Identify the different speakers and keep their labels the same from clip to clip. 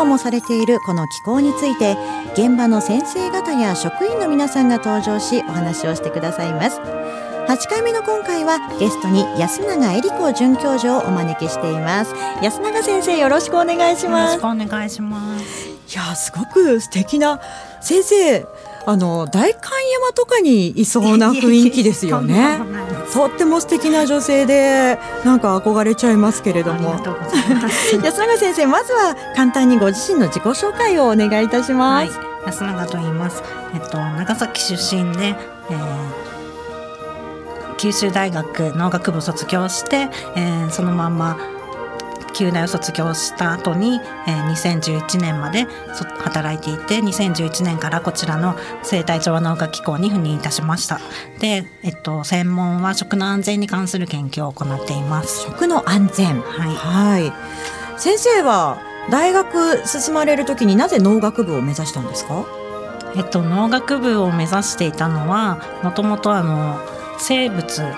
Speaker 1: 開放もされているこの機構について現場の先生方や職員の皆さんが登場しお話をしてくださいます。8回目の今回はゲストに安永恵里子准教授をお招きしています。安永先生よろしくお願いします。
Speaker 2: よろしくお願いします。
Speaker 1: いやすごく素敵な先生あの代官山とかにいそうな雰囲気ですよね。とっても素敵な女性でなんか憧れちゃいますけれども。安永先生まずは簡単にご自身の自己紹介をお願いいたします、はい、
Speaker 2: 安永と言います。えっと長崎出身で、えー、九州大学農学部卒業して、えー、そのまま旧大を卒業した後に、えー、2011年まで働いていて2011年からこちらの生態調和農学機構に赴任いたしました。で、えっと、専門は食の安全に関する研究を行っています。
Speaker 1: 食の安全。はい、はい、先生は大学進まれる時になぜ農学部を目指したんですか？
Speaker 2: えっと、農学部を目指していたのはもともとあの生物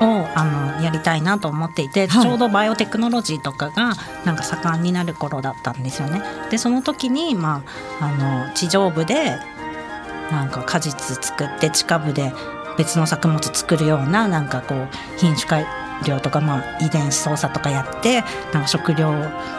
Speaker 2: をあのやりたいなと思っていて、はい、ちょうどバイオテクノロジーとかがなんか盛んになる頃だったんですよね。でその時に、まあ、あの地上部でなんか果実作って地下部で別の作物作るようななんかこう品種改量とか、まあ、遺伝子操作とかやってなんか食料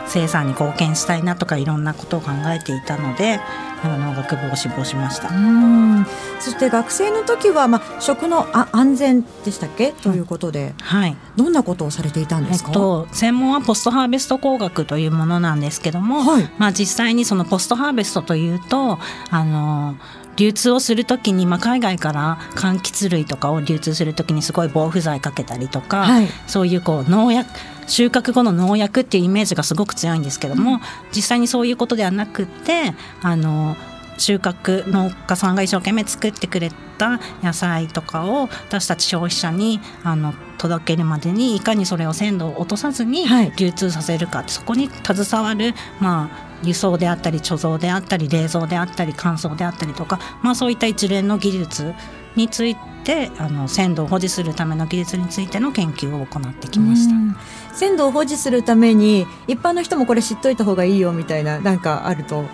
Speaker 2: 生産に貢献したいなとかいろんなことを考えていたので農学部を志望しました。
Speaker 1: うん。そして学生の時は、まあ、食のあ安全でしたっけ？ということで、
Speaker 2: はい、
Speaker 1: どんなことをされていたんですか、えっ
Speaker 2: と、専門はポストハーベスト工学というものなんですけども、はい、まあ、実際にそのポストハーベストというとあの流通をする時に、まあ、海外から柑橘類とかを流通する時にすごい防腐剤かけたりとか、はい、そういうこう農薬収穫後の農薬っていうイメージがすごく強いんですけども、うん、実際にそういうことではなくてあの収穫農家さんが一生懸命作ってくれた野菜とかを私たち消費者にあの届けるまでにいかにそれを鮮度を落とさずに流通させるか、はい、そこに携わる、まあ、輸送であったり貯蔵であったり冷蔵であったり乾燥であったりとか、まあ、そういった一連の技術についてあの鮮度を保持するための技術についての研究を行ってきました。
Speaker 1: 鮮度を保持するために一般の人もこれ知っといた方がいいよみたいななんかあると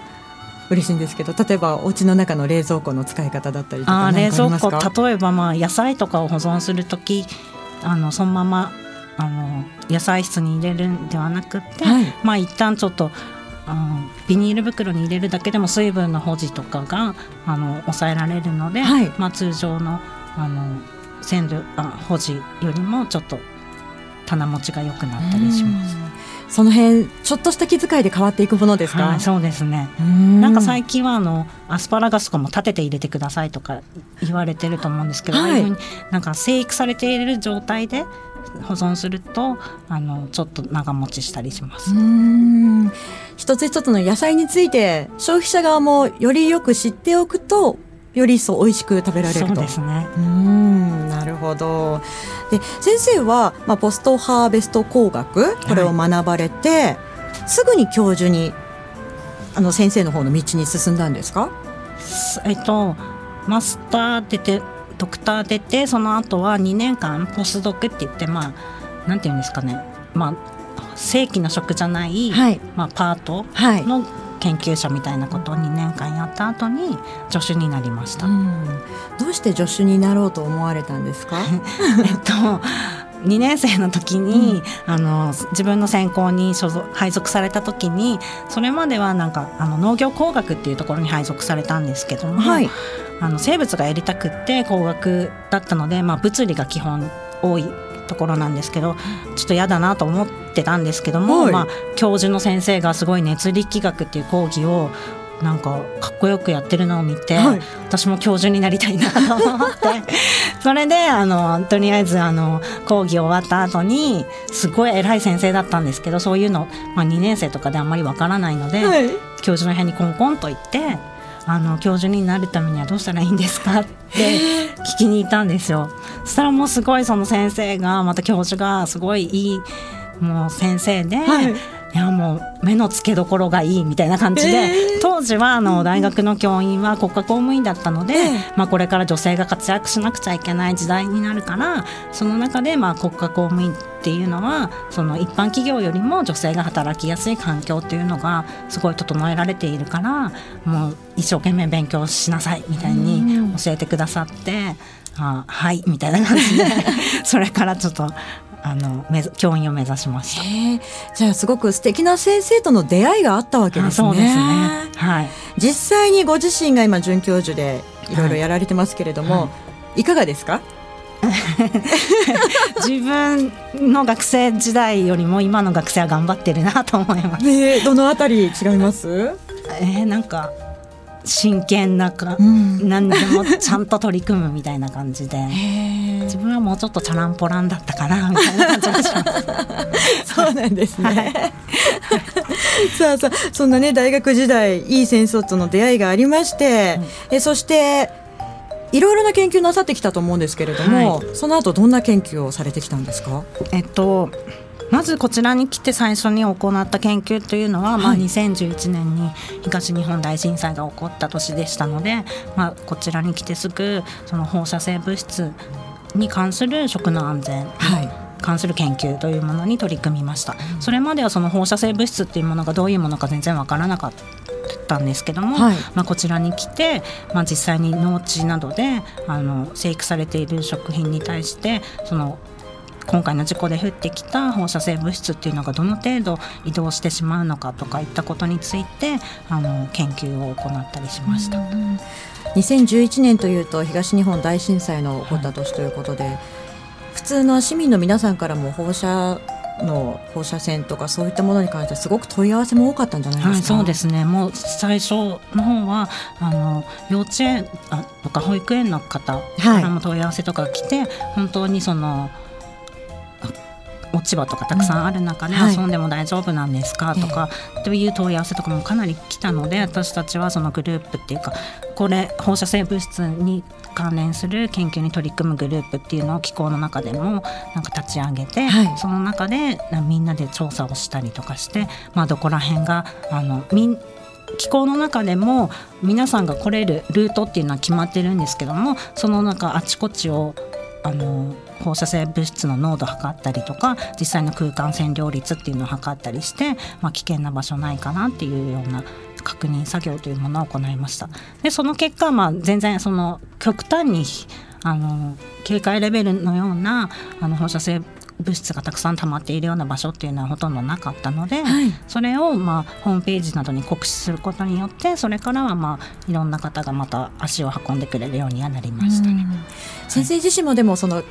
Speaker 1: 嬉しいんですけど例えばお家の中の冷蔵庫の使い方だったりとか
Speaker 2: 冷蔵庫例えばまあ野菜とかを保存する時あのそのままあの野菜室に入れるんではなくて、はい、まあ一旦ちょっとビニール袋に入れるだけでも水分の保持とかがあの抑えられるので、はい、まあ、通常のあの鮮度あ保持よりもちょっと棚持ちが良くなったりします。
Speaker 1: その辺ちょっとした気遣いで変わっていくものですか、
Speaker 2: はい、そうですね。なんか最近はあのアスパラガスとかも立てて入れてくださいとか言われてると思うんですけど、はい、ああいうふうになんか生育されている状態で保存するとあのちょっと長持ちしたりします。
Speaker 1: 一つ一つの野菜について消費者側もよりよく知っておくとより一層美味しく食べられると。
Speaker 2: そうですね。
Speaker 1: うんなるほど。で先生は、まあ、ポストハーベスト工学これを学ばれて、はい、すぐに教授にあの先生の方の道に進んだんですか？
Speaker 2: えっとマスター出てドクター出てその後は2年間ポスドクって言ってまあなんていうんですかね。まあ正規の職じゃない、はい、まあ、パートの研究者みたいなことを2年間やった後に助手になりました。
Speaker 1: どうして助手になろうと思われたんですか？
Speaker 2: えっと2年生の時に、うん、あの自分の専攻に所属配属された時にそれまではなんかあの農業工学っていうところに配属されたんですけども、はい、あの生物がやりたくって工学だったので、まあ、物理が基本多いところなんですけどちょっと嫌だなと思ってたんですけども、はい、まあ、教授の先生がすごい熱力学っていう講義をなんかかっこよくやってるのを見て、はい、私も教授になりたいなと思って それであのとりあえずあの講義終わった後にすごい偉い先生だったんですけどそういうの、まあ、2年生とかであんまりわからないので、はい、教授の部屋にコンコンと行ってあの教授になるためにはどうしたらいいんですかって聞きに行ったんですよ。そしたらもうすごいその先生がまた教授がすごいいいもう先生で、はいいやもう目の付けどころがいいみたいな感じで、えー、当時はあの大学の教員は国家公務員だったので、えー、まあ、これから女性が活躍しなくちゃいけない時代になるからその中でまあ国家公務員っていうのはその一般企業よりも女性が働きやすい環境っていうのがすごい整えられているからもう一生懸命勉強しなさいみたいに教えてくださって。あはいみたいな感じで それからちょっとあの教員を目指しました
Speaker 1: じゃあすごく素敵な先生との出会いがあったわけですね。そうですねはい、実際にご自身が今准教授でいろいろやられてますけれども、はいはい、いかがですか？
Speaker 2: 自分の学生時代よりも今の学生は頑張ってるなと思います。
Speaker 1: ね、どのあたり違います？
Speaker 2: えー、なんか真剣なか、うん、何でもちゃんと取り組むみたいな感じで。自分はもうちょっとチャランポランだったかなみたいな感じがします。
Speaker 1: そうなんですね、はい、さあさあそんなね大学時代いい先生との出会いがありまして、うん、えそしていろいろな研究なさってきたと思うんですけれども、はい、その後どんな研究をされてきたんですか？
Speaker 2: えっとまずこちらに来て最初に行った研究というのは、はい、まあ、2011年に東日本大震災が起こった年でしたので、まあ、こちらに来てすぐその放射性物質に関する食の安全、はい。関する研究というものに取り組みました、それまではその放射性物質っていうものがどういうものか全然わからなかったんですけども、はい、まあ、こちらに来て、まあ、実際に農地などであの生育されている食品に対してその今回の事故で降ってきた放射性物質っていうのがどの程度移動してしまうのかとかいったことについてあの研究を行ったりしました。
Speaker 1: 2011年というと東日本大震災の起こった年ということで、はい、普通の市民の皆さんからも放射の放射線とかそういったものに関してすごく問い合わせも多かったんじゃないですか、はい、
Speaker 2: そうですね。もう最初の方はあの幼稚園あとか保育園の方からも問い合わせとか来て、はい、本当にその落ち葉とかたくさんある中で遊んでも大丈夫なんですか、とか、という問い合わせとかもかなり来たので私たちはそのグループっていうかこれ放射性物質に関連する研究に取り組むグループっていうのを機構の中でもなんか立ち上げて、はい、その中でみんなで調査をしたりとかして、まあ、どこら辺があのみん気候の中でも皆さんが来れるルートっていうのは決まってるんですけどもその中あちこちをあの放射性物質の濃度を測ったりとか実際の空間線量率っていうのを測ったりして、まあ、危険な場所ないかなっていうような確認作業というものを行いました。でその結果、まあ、全然その極端にあの警戒レベルのようなあの放射性物質がたくさん溜まっているような場所っていうのはほとんどなかったので、はい、それをまあホームページなどに告知することによってそれからはまあいろんな方がまた足を運んでくれるようにはなりましたね。
Speaker 1: 先生自身もでもその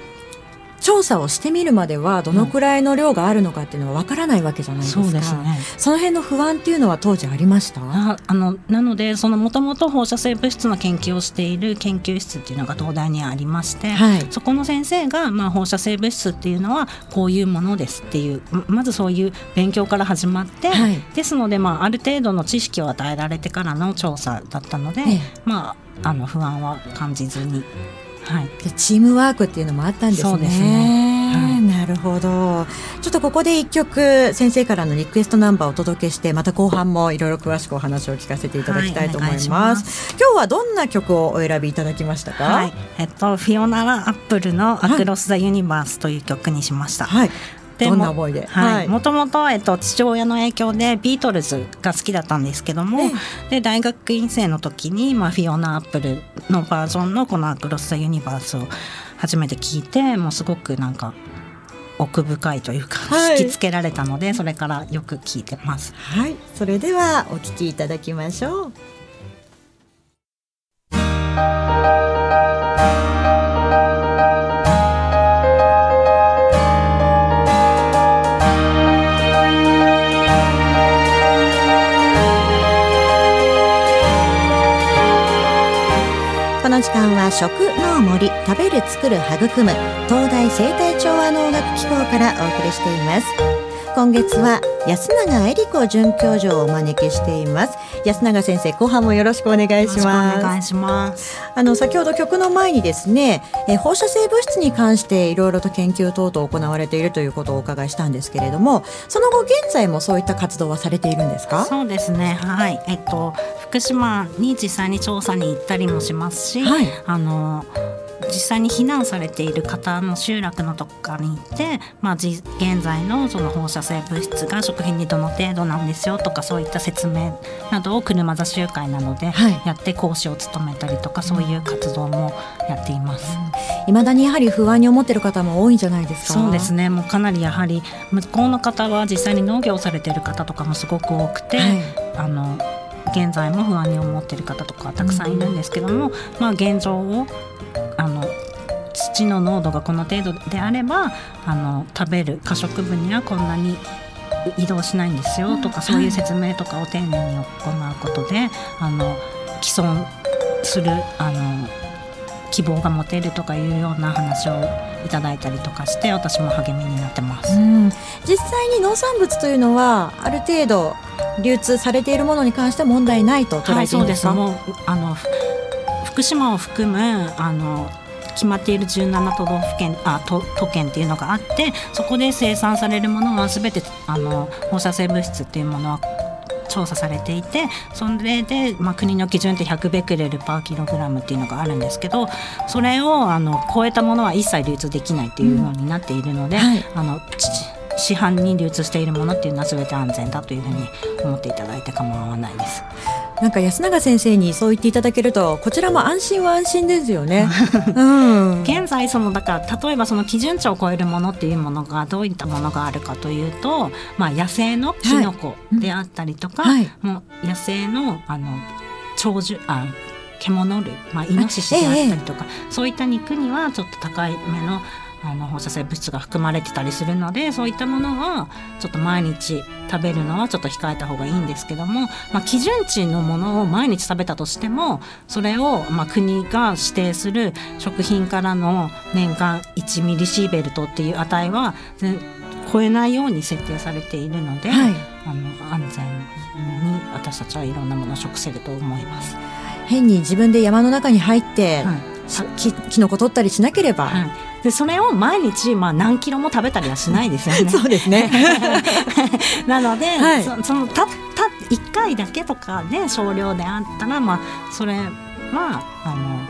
Speaker 1: 調査をしてみるまではどのくらいの量があるのかっていうのはわからないわけじゃないですか、そうですね、その辺の不安っていうのは当時ありました？
Speaker 2: ああのなのでそのもともと放射性物質の研究をしている研究室っていうのが東大にありまして、はい、そこの先生が、まあ、放射性物質っていうのはこういうものですっていうまずそういう勉強から始まって、はい、ですので、まあ、ある程度の知識を与えられてからの調査だったので、まあ、あの不安は感じずに
Speaker 1: はい、チームワークっていうのもあったんですね。そうですねはい、なるほど。ちょっとここで一曲先生からのリクエストナンバーをお届けして、また後半もいろいろ詳しくお話を聞かせていただきたいと思います。はい、ます今日はどんな曲をお選びいただきましたか？はい、
Speaker 2: えっとフィオナラアップルのアクロスザユニバースという曲にしました。
Speaker 1: はい。どんな思いで？
Speaker 2: はい。もともと、えっと、父親の影響でビートルズが好きだったんですけども、で大学院生の時に、まあ、フィオナ・アップルのバージョンのこの「アクロス・ザ・ユニバース」を初めて聞いてもうすごくなんか奥深いというか、はい、引きつけられたのでそれからよく聞いてます。
Speaker 1: はい。それではお聞きいただきましょう。時間は食の森食べる作る育む東大生態調和能楽機構からお送りしています。今月は安永恵理子准教授をお招きしています。安永先生後半もよろしくお願いします。
Speaker 2: お願いします。
Speaker 1: あの先ほど曲の前にですねえ放射性物質に関していろいろと研究等々行われているということをお伺いしたんですけれどもその後現在もそういった活動はされているんですか？
Speaker 2: そうですね。はい。えっと福島に実際に調査に行ったりもしますし、はい、あの実際に避難されている方の集落のどこかに行って、まあ、現在のその放射性物質が食品にどの程度なんですよとかそういった説明などを車座集会などでやって講師を務めたりとか、はい、そういう活動もやっています。
Speaker 1: い、う、ま、ん、だにやはり不安に思ってる方も多いんじゃないですか？
Speaker 2: そうですね。もうかなりやはり向こうの方は実際に農業をされている方とかもすごく多くて、はい、あの現在も不安に思っている方とかたくさんいるんですけども、うん、まあ現状をあの土の濃度がこの程度であればあの食べる可食部にはこんなに移動しないんですよとか、そういう説明とかを丁寧に行うことであの既存するあの希望が持てるとかいうような話をいただいたりとかして私も励みになってます、
Speaker 1: 実際に農産物というのはある程度流通されているものに関しては問題ないと捉えていいですか、はい、そうです。もうあの
Speaker 2: 福島を含むあの決まっている17都道府県あ都都県っていうのがあってそこで生産されるものは全てあの放射性物質っていうものは調査されていてそれで、まあ、国の基準って100ベクレルパーキログラムっていうのがあるんですけどそれをあの超えたものは一切流通できないっていうようになっているので、うんはい、あの市販に流通しているものっていうのは全て安全だというふうに思っていただいて構わないです。
Speaker 1: なんか安永先生にそう言っていただけるとこちらも安心は安心ですよね。う
Speaker 2: ん、現在そのだから例えばその基準値を超えるものっていうものがどういったものがあるかというと、まあ、野生のキノコであったりとか、はい、もう野生のあの鳥獣あ獣類、まあ、イノシシであったりとか、ええ、そういった肉にはちょっと高いめのあの放射性物質が含まれてたりするのでそういったものはちょっと毎日食べるのはちょっと控えた方がいいんですけども、まあ、基準値のものを毎日食べたとしてもそれをまあ国が指定する食品からの年間1ミリシーベルトっていう値は超えないように設定されているので、はい、あの安全に私たちはいろんなものを食せると思います。
Speaker 1: 変に自分で山の中に入って、はい、ききのこ取ったりしなければ、はい
Speaker 2: でそれを毎日、まあ、何キロも食べたりはしないですよね。
Speaker 1: そうですね
Speaker 2: なので、はい、そそのたた1回だけとかで少量であったら、まあ、それはあの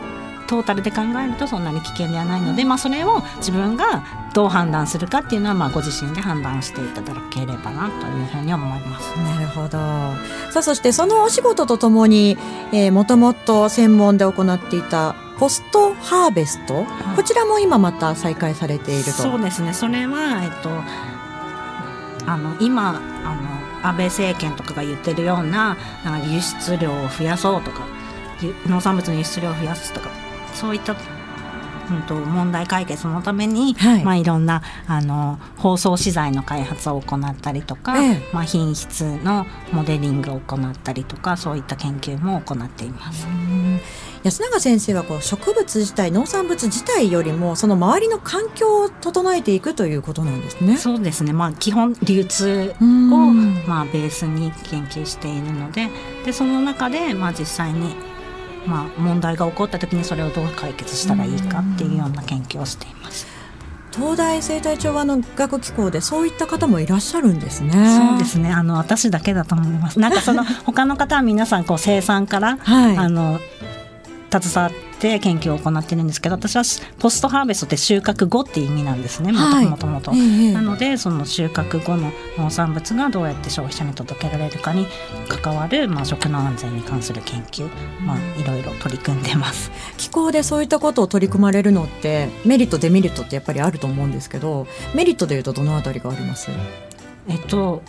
Speaker 2: トータルで考えるとそんなに危険ではないので、まあ、それを自分がどう判断するかっていうのは、まあ、ご自身で判断していただければなというふうに思います。
Speaker 1: なるほどさあそしてそのお仕事とともに、えー、もともと専門で行っていたポストハーベスト、はい、こちらも今また再開されていると。
Speaker 2: そうですね。それは、えっと、あの今あの安倍政権とかが言ってるようななんか輸出量を増やそうとか農産物の輸出量を増やすとかそういったうんと、問題解決のために、はい。まあ、いろんなあの包装資材の開発を行ったりとか、ええ、まあ、品質のモデリングを行ったりとかそういった研究も行っています。
Speaker 1: 安永先生はこう植物自体農産物自体よりもその周りの環境を整えていくということなんですね。
Speaker 2: そうですね、まあ、基本流通を、まあ、ベースに研究しているのででその中で、まあ、実際にまあ、問題が起こった時にそれをどう解決したらいいかっていうような研究をしています。
Speaker 1: 東大生態調和の学機構でそういった方もいらっしゃるんですね。
Speaker 2: そうですね。あの私だけだと思います。なんかその他の方は皆さんこう生産から、はい、あの携わって研究を行ってるんですけど私はポストハーベストって収穫後って意味なんですねもともと。なのでその収穫後の農産物がどうやって消費者に届けられるかに関わる、まあ、食の安全に関する研究、まあ、いろいろ取り組んでます。
Speaker 1: 気候でそういったことを取り組まれるのってメリットデメリットってやっぱりあると思うんですけどメリットでいうとどのあたりがあります？
Speaker 2: えっと、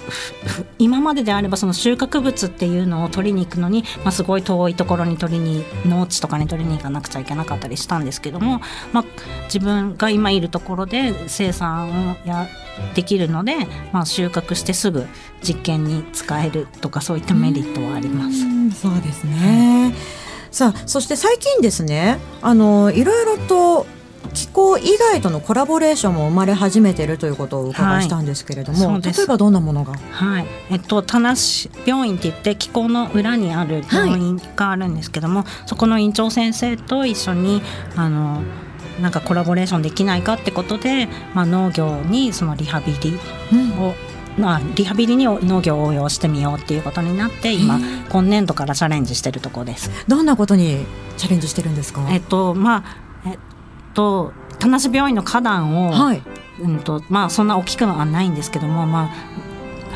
Speaker 2: 今までであればその収穫物っていうのを取りに行くのに、まあ、すごい遠いところに取りに農地とかに取りに行かなくちゃいけなかったりしたんですけども、まあ、自分が今いるところで生産をやできるので、まあ、収穫してすぐ実験に使えるとかそういったメリットはあります。
Speaker 1: うそうですね、さあそして最近ですねあのいろいろと気候以外とのコラボレーションも生まれ始めているということをお伺いしたんですけれども、はい、例えばどんなものが？
Speaker 2: はい。えっと田無病院って言って気候の裏にある病院があるんですけども、はい、そこの院長先生と一緒にあのなんかコラボレーションできないかってことで、まあ、農業にそのリハビリを、うん、まあ、リハビリに農業を応用してみようっていうことになって今今年度からチャレンジしてるところです。
Speaker 1: どんなことにチャレンジしてるんですか？
Speaker 2: えっとまあえっと田無病院の花壇を、はい、うんとまあそんな大きくはないんですけどもまあ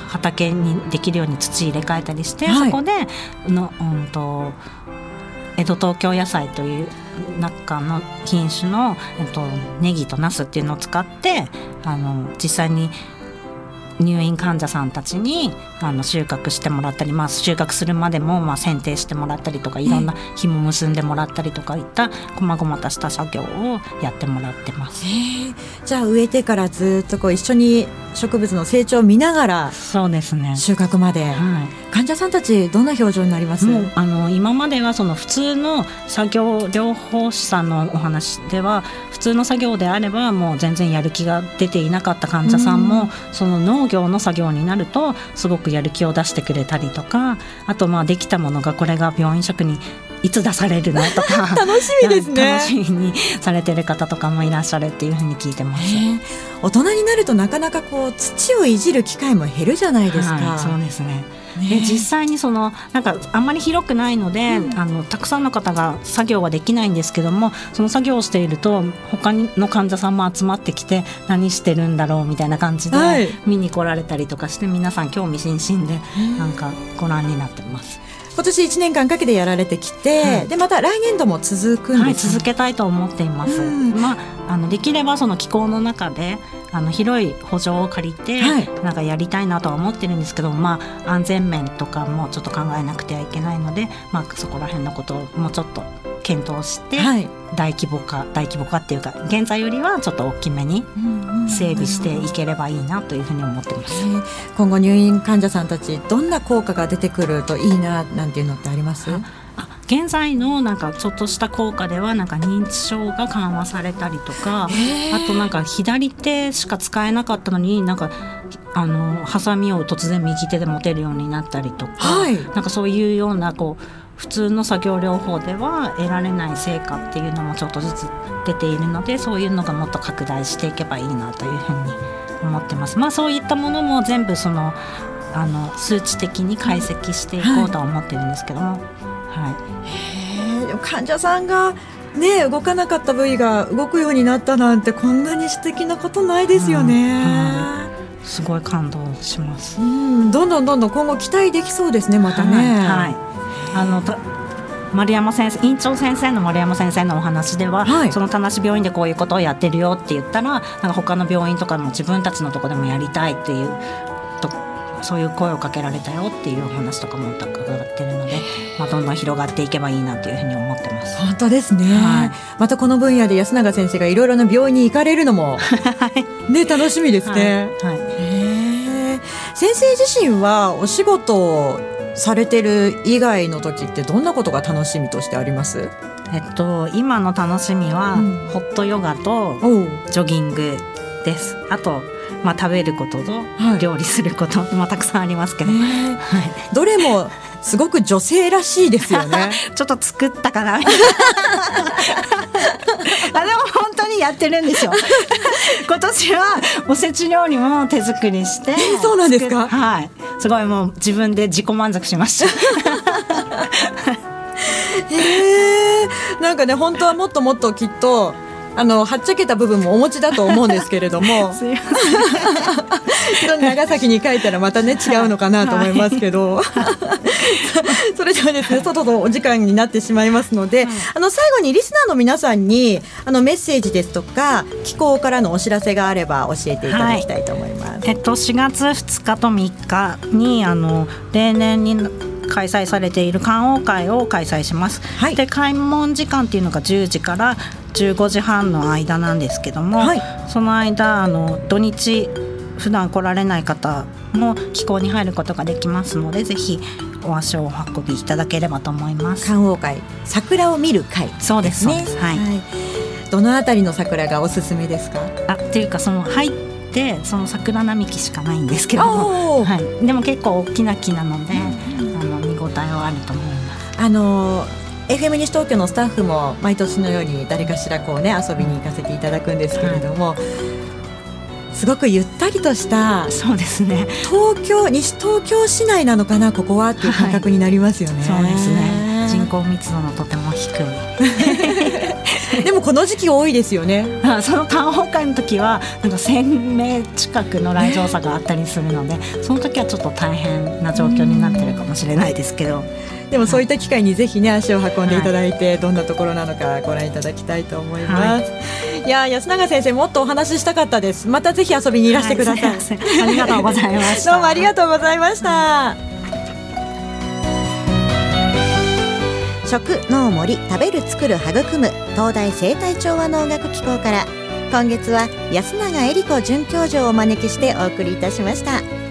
Speaker 2: 畑にできるように土入れ替えたりして、はい、そこでの、うんと江戸東京野菜という中の品種の、えっと、ネギとナスっていうのを使ってあの実際に入院患者さんたちにあの収穫してもらったり、まあ、収穫するまでもまあ剪定してもらったりとかいろんな紐結んでもらったりとかいったこまごまとした作業をやってもらってます。
Speaker 1: じゃあ植えてからずっとこう一緒に植物の成長を見ながら
Speaker 2: そうですね。
Speaker 1: 収穫まで、はい、患者さんたちどんな表情になります？
Speaker 2: あの今まではその普通の作業療法士さんのお話では普通の作業であればもう全然やる気が出ていなかった患者さんも、その農業の作業になるとすごくやる気を出してくれたりとかあとまあできたものがこれが病院食にいつ出されるの？とか
Speaker 1: 楽しみですね
Speaker 2: 楽しみにされてる方とかもいらっしゃるっていうふうに聞いてます。
Speaker 1: 大人になるとなかなかこう土をいじる機会も減るじゃないですか。
Speaker 2: はい、そうですね。で実際にそのなんかあんまり広くないので、うん、あのたくさんの方が作業はできないんですけどもその作業をしていると他の患者さんも集まってきて何してるんだろうみたいな感じで見に来られたりとかして、皆さん興味津々でなんかご覧になってます。
Speaker 1: 今年1年間かけてやられてきて、はい、でまた来年度も続くんです、ね、はい、
Speaker 2: 続けたいと思っています。まあ、あのできればその気候の中であの広い補助を借りて、はい、なんかやりたいなとは思ってるんですけど、まあ、安全面とかもちょっと考えなくてはいけないので、まあ、そこら辺のことをもうちょっと検討して、はい、大規模化大規模化っていうか現在よりはちょっと大きめに整備していければいいなというふうに思ってます。
Speaker 1: 今後入院患者さんたちどんな効果が出てくるといいななんていうのってあります？
Speaker 2: 現在のなんかちょっとした効果ではなんか認知症が緩和されたりとかあとなんか左手しか使えなかったのになんかあのハサミを突然右手で持てるようになったりとか、はい、なんかそういうようなこう普通の作業療法では得られない成果っていうのもちょっとずつ出ているのでそういうのがもっと拡大していけばいいなというふうに思ってます。まあ、そういったものも全部そのあの数値的に解析していこうとは思ってるんですけども、はい、
Speaker 1: はい、でも患者さんがね動かなかった部位が動くようになったなんてこんなに素敵なことないですよね。うん
Speaker 2: うんすごい感動します。
Speaker 1: うん、どんどんどんどん今後期待できそうですね、またね。はい、はい
Speaker 2: あの丸山先生院長先生の丸山先生のお話では、はい、その田無病院でこういうことをやってるよって言ったらなんか他の病院とかも自分たちのとこでもやりたいっていうとそういう声をかけられたよっていうお話とかも伺ってるので、まあ、どんどん広がっていけばいいなというふうに思ってます。
Speaker 1: 本当ですね、はい、またこの分野で安永先生がいろいろな病院に行かれるのもね楽しみですね。はい、はい、先生自身はお仕事されてる以外の時ってどんなことが楽しみとしてあります？
Speaker 2: えっと今の楽しみは、うん、ホットヨガとジョギングです。あとまあ食べることと料理すること、はい、まあたくさんありますけど、はい、
Speaker 1: どれもすごく女性らしいですよね。
Speaker 2: ちょっと作ったかな。あでも本当にやってるんですよ。今年はおせち料理も手作りして。
Speaker 1: そうなんですか？
Speaker 2: はい。すごいもう自分で自己満足しました。
Speaker 1: へえなんかね本当はもっともっときっとあのはっちゃけた部分もお持ちだと思うんですけれども。長崎に帰ったらまたね違うのかなと思いますけど、はい、それではですね外とお時間になってしまいますので、はい、あの最後にリスナーの皆さんにあのメッセージですとか気候からのお知らせがあれば教えていただきたいと思います。はい、
Speaker 2: えっと4月2日と3日にあの例年に開催されている観王会を開催します。はい、で開門時間っていうのが10時から15時半の間なんですけども、はい、その間あの土日普段来られない方も気候に入ることができますのでぜひお足をお運びいただければと思います。
Speaker 1: 観桜会桜を見る会、
Speaker 2: ね、そうです。ね。はい、はい、
Speaker 1: どのあたりの桜がおすすめですか？
Speaker 2: あっていうかその入ってその桜並木しかないんですけども、はい、でも結構大きな木なので、うん、あの見応えはあると思います。
Speaker 1: あの FM 西東京のスタッフも毎年のように誰かしらこうね遊びに行かせていただくんですけれども、はい。すごくゆったりとした
Speaker 2: そうですね。
Speaker 1: 東京西東京市内なのかなここはっていう感覚になりますよね、
Speaker 2: はい、そうですね。人口密度のとても低
Speaker 1: い でもこの時期多いですよね
Speaker 2: その観報会の時はなんか1000名近くの来場者があったりするのでその時はちょっと大変な状況になってるかもしれないですけど。
Speaker 1: でもそういった機会にぜひね足を運んでいただいて、はい、どんなところなのかご覧いただきたいと思います。はい、いや安永先生もっとお話ししたかったです。またぜひ遊びにいらしてください。はい、
Speaker 2: ありがとうございました。
Speaker 1: どうもありがとうございました。食脳森食べる作る育む東大生態調和農学機構から今月は安永恵理子准教授をお招きしてお送りいたしました。